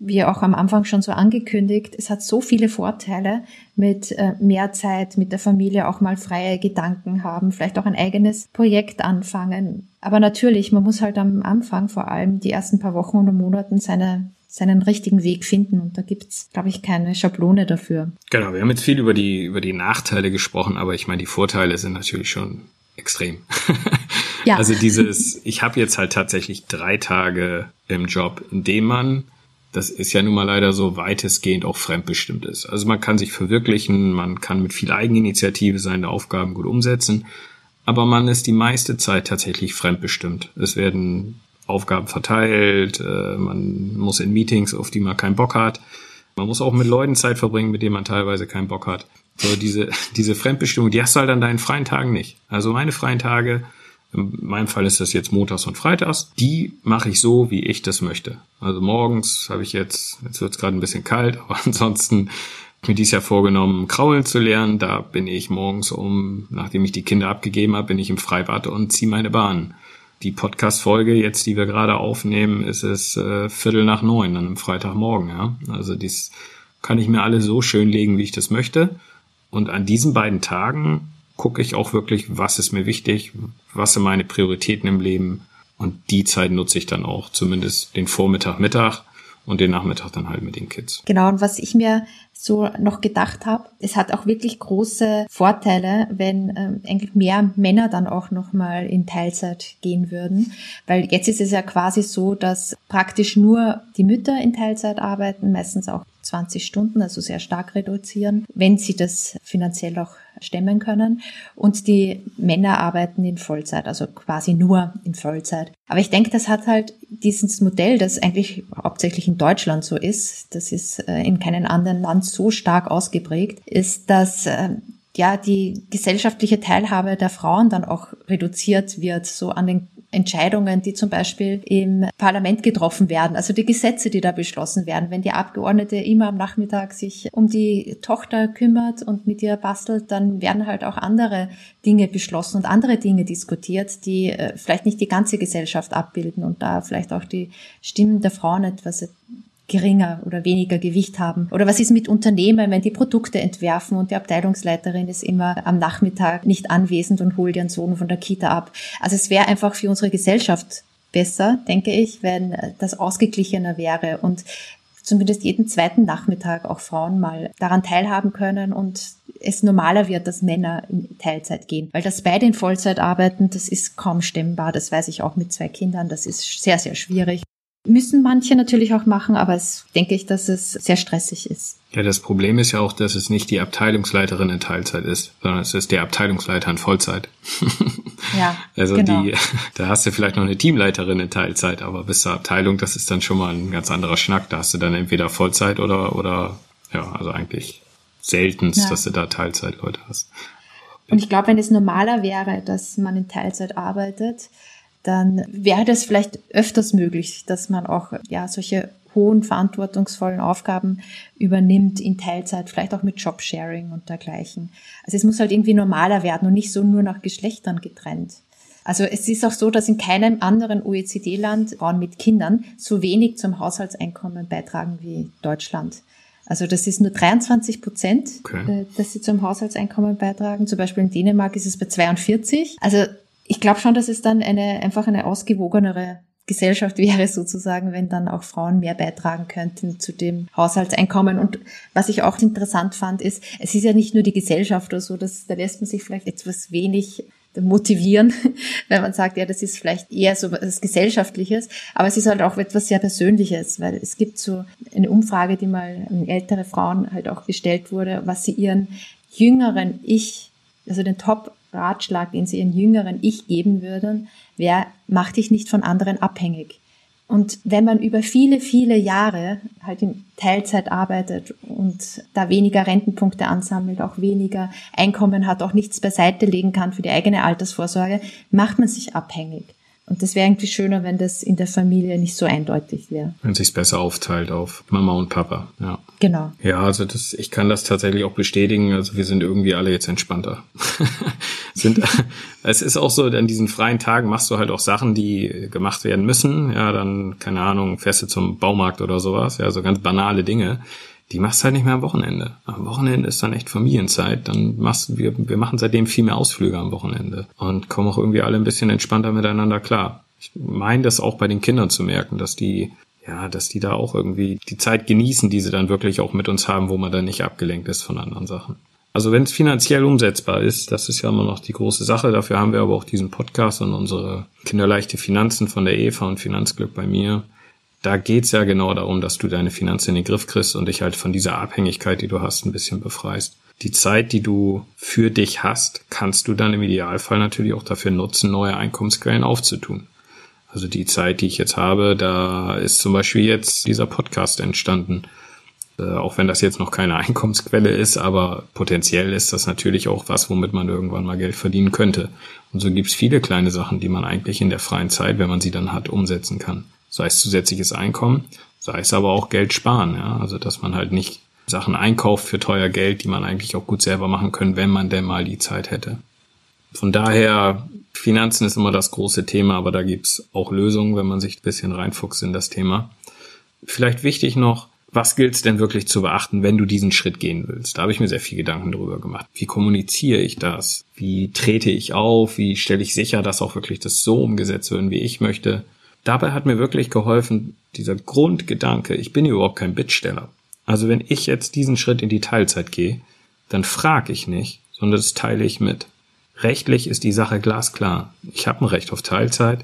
wie auch am Anfang schon so angekündigt, es hat so viele Vorteile mit äh, mehr Zeit, mit der Familie auch mal freie Gedanken haben, vielleicht auch ein eigenes Projekt anfangen. Aber natürlich, man muss halt am Anfang vor allem die ersten paar Wochen oder Monaten seine seinen richtigen Weg finden. Und da gibt's, glaube ich, keine Schablone dafür. Genau, wir haben jetzt viel über die, über die Nachteile gesprochen, aber ich meine, die Vorteile sind natürlich schon extrem. ja. *laughs* Also dieses, ich habe jetzt halt tatsächlich drei Tage im Job, in dem man, das ist ja nun mal leider so weitestgehend auch fremdbestimmt ist. Also man kann sich verwirklichen, man kann mit viel Eigeninitiative seine Aufgaben gut umsetzen, aber man ist die meiste Zeit tatsächlich fremdbestimmt. Es werden Aufgaben verteilt, äh, man muss in Meetings, auf die man keinen Bock hat. Man muss auch mit Leuten Zeit verbringen, mit denen man teilweise keinen Bock hat. So diese, *laughs* diese Fremdbestimmung, die hast du halt an deinen freien Tagen nicht. Also meine freien Tage, in meinem Fall ist das jetzt Montags und Freitags, die mache ich so, wie ich das möchte. Also morgens habe ich jetzt, jetzt wird es gerade ein bisschen kalt, *laughs* aber ansonsten mir dies Jahr vorgenommen, kraulen zu lernen. Da bin ich morgens um, nachdem ich die Kinder abgegeben habe, bin ich im Freibad und ziehe meine Bahn die Podcast-Folge jetzt, die wir gerade aufnehmen, ist es äh, Viertel nach neun an einem Freitagmorgen. Ja? Also dies kann ich mir alle so schön legen, wie ich das möchte. Und an diesen beiden Tagen gucke ich auch wirklich, was ist mir wichtig, was sind meine Prioritäten im Leben. Und die Zeit nutze ich dann auch, zumindest den Vormittag, Mittag und den Nachmittag dann halt mit den Kids. Genau, und was ich mir so noch gedacht habe, es hat auch wirklich große Vorteile, wenn ähm, eigentlich mehr Männer dann auch nochmal in Teilzeit gehen würden. Weil jetzt ist es ja quasi so, dass praktisch nur die Mütter in Teilzeit arbeiten, meistens auch 20 Stunden, also sehr stark reduzieren, wenn sie das finanziell auch stemmen können. Und die Männer arbeiten in Vollzeit, also quasi nur in Vollzeit. Aber ich denke, das hat halt dieses Modell, das eigentlich hauptsächlich in Deutschland so ist, das ist äh, in keinem anderen Land so stark ausgeprägt, ist, dass äh, ja die gesellschaftliche Teilhabe der Frauen dann auch reduziert wird, so an den Entscheidungen, die zum Beispiel im Parlament getroffen werden, also die Gesetze, die da beschlossen werden, wenn die Abgeordnete immer am Nachmittag sich um die Tochter kümmert und mit ihr bastelt, dann werden halt auch andere Dinge beschlossen und andere Dinge diskutiert, die äh, vielleicht nicht die ganze Gesellschaft abbilden und da vielleicht auch die Stimmen der Frauen etwas geringer oder weniger Gewicht haben? Oder was ist mit Unternehmen, wenn die Produkte entwerfen und die Abteilungsleiterin ist immer am Nachmittag nicht anwesend und holt ihren Sohn von der Kita ab? Also es wäre einfach für unsere Gesellschaft besser, denke ich, wenn das ausgeglichener wäre und zumindest jeden zweiten Nachmittag auch Frauen mal daran teilhaben können und es normaler wird, dass Männer in Teilzeit gehen. Weil das beide in Vollzeit arbeiten, das ist kaum stemmbar. Das weiß ich auch mit zwei Kindern. Das ist sehr, sehr schwierig. Müssen manche natürlich auch machen, aber es denke ich, dass es sehr stressig ist. Ja, das Problem ist ja auch, dass es nicht die Abteilungsleiterin in Teilzeit ist, sondern es ist der Abteilungsleiter in Vollzeit. *laughs* Ja. also genau. die, *laughs* da hast du vielleicht noch eine Teamleiterin in Teilzeit, aber bis zur Abteilung, das ist dann schon mal ein ganz anderer Schnack. Da hast du dann entweder Vollzeit oder, oder, ja, also eigentlich seltenst, ja. dass du da Teilzeitleute hast. Und ich glaube, wenn es normaler wäre, dass man in Teilzeit arbeitet, dann wäre das vielleicht öfters möglich, dass man auch ja solche hohen verantwortungsvollen Aufgaben übernimmt in Teilzeit, vielleicht auch mit Jobsharing und dergleichen. Also es muss halt irgendwie normaler werden und nicht so nur nach Geschlechtern getrennt. Also es ist auch so, dass in keinem anderen OECD-Land Frauen mit Kindern so wenig zum Haushaltseinkommen beitragen wie Deutschland. Also das ist nur 23 Prozent, okay. Äh, dass sie zum Haushaltseinkommen beitragen. Zum Beispiel in Dänemark ist es bei 42. Also ich glaube schon, dass es dann eine einfach eine ausgewogenere Gesellschaft wäre sozusagen, wenn dann auch Frauen mehr beitragen könnten zu dem Haushaltseinkommen. Und was ich auch interessant fand, ist, es ist ja nicht nur die Gesellschaft oder so, dass, da lässt man sich vielleicht etwas wenig motivieren, *laughs* wenn man sagt, ja, das ist vielleicht eher so was Gesellschaftliches, aber es ist halt auch etwas sehr Persönliches, weil es gibt so eine Umfrage, die mal an ältere Frauen halt auch gestellt wurde, was sie ihren jüngeren Ich, also den Top Ratschlag, den sie ihren jüngeren Ich geben würden, wäre, mach dich nicht von anderen abhängig. Und wenn man über viele, viele Jahre halt in Teilzeit arbeitet und da weniger Rentenpunkte ansammelt, auch weniger Einkommen hat, auch nichts beiseite legen kann für die eigene Altersvorsorge, macht man sich abhängig. Und das wäre irgendwie schöner, wenn das in der Familie nicht so eindeutig wäre. Wenn sich's besser aufteilt auf Mama und Papa, ja. Genau. Ja, also das, ich kann das tatsächlich auch bestätigen. Also wir sind irgendwie alle jetzt entspannter. *laughs* sind, *laughs* es ist auch so, an diesen freien Tagen machst du halt auch Sachen, die gemacht werden müssen. Ja, dann, keine Ahnung, fährst du zum Baumarkt oder sowas. Ja, so ganz banale Dinge die machst halt nicht mehr am Wochenende. Am Wochenende ist dann echt Familienzeit. Dann machst wir, wir machen seitdem viel mehr Ausflüge am Wochenende und kommen auch irgendwie alle ein bisschen entspannter miteinander klar. Ich meine das auch bei den Kindern zu merken, dass die ja, dass die da auch irgendwie die Zeit genießen, die sie dann wirklich auch mit uns haben, wo man dann nicht abgelenkt ist von anderen Sachen. Also wenn es finanziell umsetzbar ist, das ist ja immer noch die große Sache. Dafür haben wir aber auch diesen Podcast und unsere kinderleichte Finanzen von der Eva und Finanzglück bei mir da geht's ja genau darum, dass du deine Finanzen in den Griff kriegst und dich halt von dieser Abhängigkeit, die du hast, ein bisschen befreist. Die Zeit, die du für dich hast, kannst du dann im Idealfall natürlich auch dafür nutzen, neue Einkommensquellen aufzutun. Also die Zeit, die ich jetzt habe, da ist zum Beispiel jetzt dieser Podcast entstanden. Äh, auch wenn das jetzt noch keine *laughs* Einkommensquelle ist, aber potenziell ist das natürlich auch was, womit man irgendwann mal Geld verdienen könnte. Und so gibt's viele kleine Sachen, die man eigentlich in der freien Zeit, wenn man sie dann hat, umsetzen kann sei es zusätzliches Einkommen, sei es aber auch Geld sparen, ja, also dass man halt nicht Sachen einkauft für teuer Geld, die man eigentlich auch gut selber machen können, wenn man denn mal die Zeit hätte. Von daher, Finanzen ist immer das große Thema, aber da gibt's auch Lösungen, wenn man sich ein bisschen reinfuchst in das Thema. Vielleicht wichtig noch, was gilt es denn wirklich zu beachten, wenn du diesen Schritt gehen willst? Da habe ich mir sehr viel Gedanken drüber gemacht. Wie kommuniziere ich das? Wie trete ich auf? Wie stelle ich sicher, dass auch wirklich das so umgesetzt wird, wie ich möchte? Dabei hat mir wirklich geholfen dieser Grundgedanke, ich bin überhaupt kein Bittsteller. Also wenn ich jetzt diesen Schritt in die Teilzeit gehe, dann frage ich nicht, sondern das teile ich mit. Rechtlich ist die Sache glasklar. Ich habe ein Recht auf Teilzeit.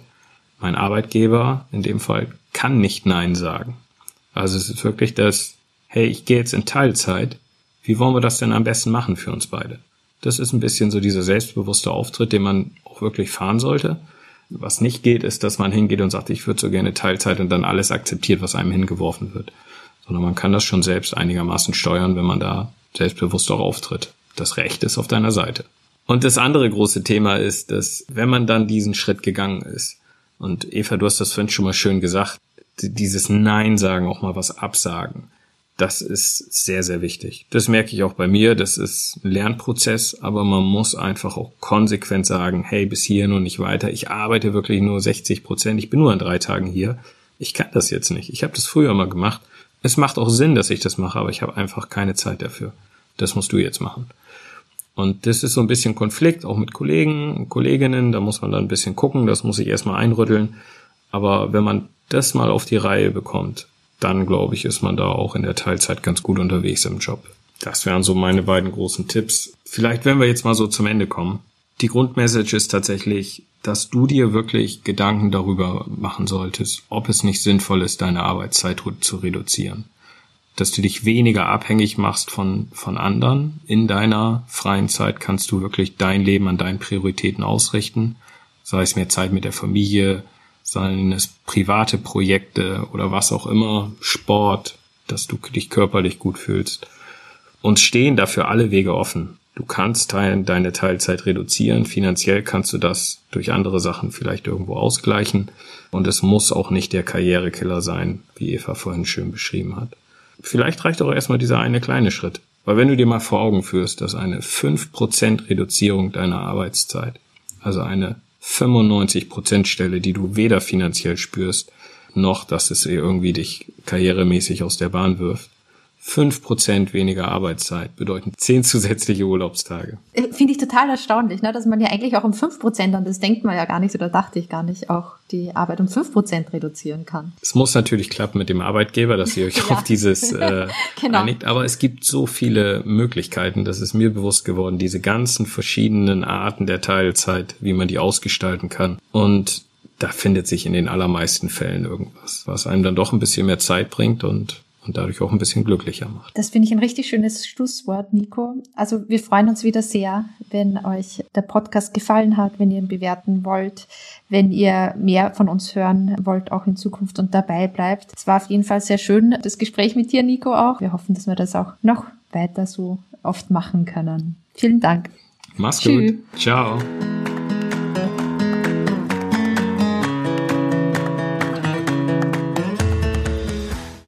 Mein Arbeitgeber in dem Fall kann nicht Nein sagen. Also es ist wirklich das, hey, ich gehe jetzt in Teilzeit. Wie wollen wir das denn am besten machen für uns beide? Das ist ein bisschen so dieser selbstbewusste Auftritt, den man auch wirklich fahren sollte. Was nicht geht, ist, dass man hingeht und sagt, ich würde so gerne Teilzeit und dann alles akzeptiert, was einem hingeworfen wird. Sondern man kann das schon selbst einigermaßen steuern, wenn man da selbstbewusst auch auftritt. Das Recht ist auf deiner Seite. Und das andere große Thema ist, dass wenn man dann diesen Schritt gegangen ist, und Eva, du hast das vorhin schon mal schön gesagt, dieses Nein sagen, auch mal was absagen das ist sehr, sehr wichtig. Das merke ich auch bei mir. Das ist ein Lernprozess, aber man muss einfach auch konsequent sagen, hey, bis hierhin und nicht weiter. Ich arbeite wirklich nur 60 Prozent. Ich bin nur an drei Tagen hier. Ich kann das jetzt nicht. Ich habe das früher mal gemacht. Es macht auch Sinn, dass ich das mache, aber ich habe einfach keine Zeit dafür. Das musst du jetzt machen. Und das ist so ein bisschen Konflikt, auch mit Kollegen und Kolleginnen. Da muss man dann ein bisschen gucken. Das muss ich erstmal einrütteln. Aber wenn man das mal auf die Reihe bekommt, dann glaube ich, ist man da auch in der Teilzeit ganz gut unterwegs im Job. Das wären so meine beiden großen Tipps. Vielleicht, wenn wir jetzt mal so zum Ende kommen. Die Grundmessage ist tatsächlich, dass du dir wirklich Gedanken darüber machen solltest, ob es nicht sinnvoll ist, deine Arbeitszeit zu reduzieren. Dass du dich weniger abhängig machst von, von anderen. In deiner freien Zeit kannst du wirklich dein Leben an deinen Prioritäten ausrichten. Sei es mehr Zeit mit der Familie, seien es private Projekte oder was auch immer, Sport, dass du dich körperlich gut fühlst. Uns stehen dafür alle Wege offen. Du kannst deine Teilzeit reduzieren. Finanziell kannst du das durch andere Sachen vielleicht irgendwo ausgleichen. Und es muss auch nicht der Karrierekiller sein, wie Eva vorhin schön beschrieben hat. Vielleicht reicht auch erstmal dieser eine kleine Schritt. Weil wenn du dir mal vor Augen führst, dass eine 5% Reduzierung deiner Arbeitszeit, also eine 95 Prozent Stelle, die du weder finanziell spürst, noch dass es irgendwie dich karrieremäßig aus der Bahn wirft. Fünf Prozent weniger Arbeitszeit bedeuten zehn zusätzliche Urlaubstage. Äh, finde ich total erstaunlich, ne? dass man ja eigentlich auch um fünf Prozent, und das denkt man ja gar nicht, oder dachte ich gar nicht, auch die Arbeit um fünf Prozent reduzieren kann. Es muss natürlich klappen mit dem Arbeitgeber, dass ihr euch *laughs* ja. auf dieses äh, *laughs* genau. einigt, aber es gibt so viele Möglichkeiten, das ist mir bewusst geworden, diese ganzen verschiedenen Arten der Teilzeit, wie man die ausgestalten kann. Und da findet sich in den allermeisten Fällen irgendwas, was einem dann doch ein bisschen mehr Zeit bringt und und dadurch auch ein bisschen glücklicher macht. Das finde ich ein richtig schönes Schlusswort, Nico. Also wir freuen uns wieder sehr, wenn euch der Podcast gefallen hat, wenn ihr ihn bewerten wollt, wenn ihr mehr von uns hören wollt, auch in Zukunft und dabei bleibt. Es war auf jeden Fall sehr schön, das Gespräch mit dir, Nico, auch. Wir hoffen, dass wir das auch noch weiter so oft machen können. Vielen Dank. Mach's Tschüss. gut. Ciao.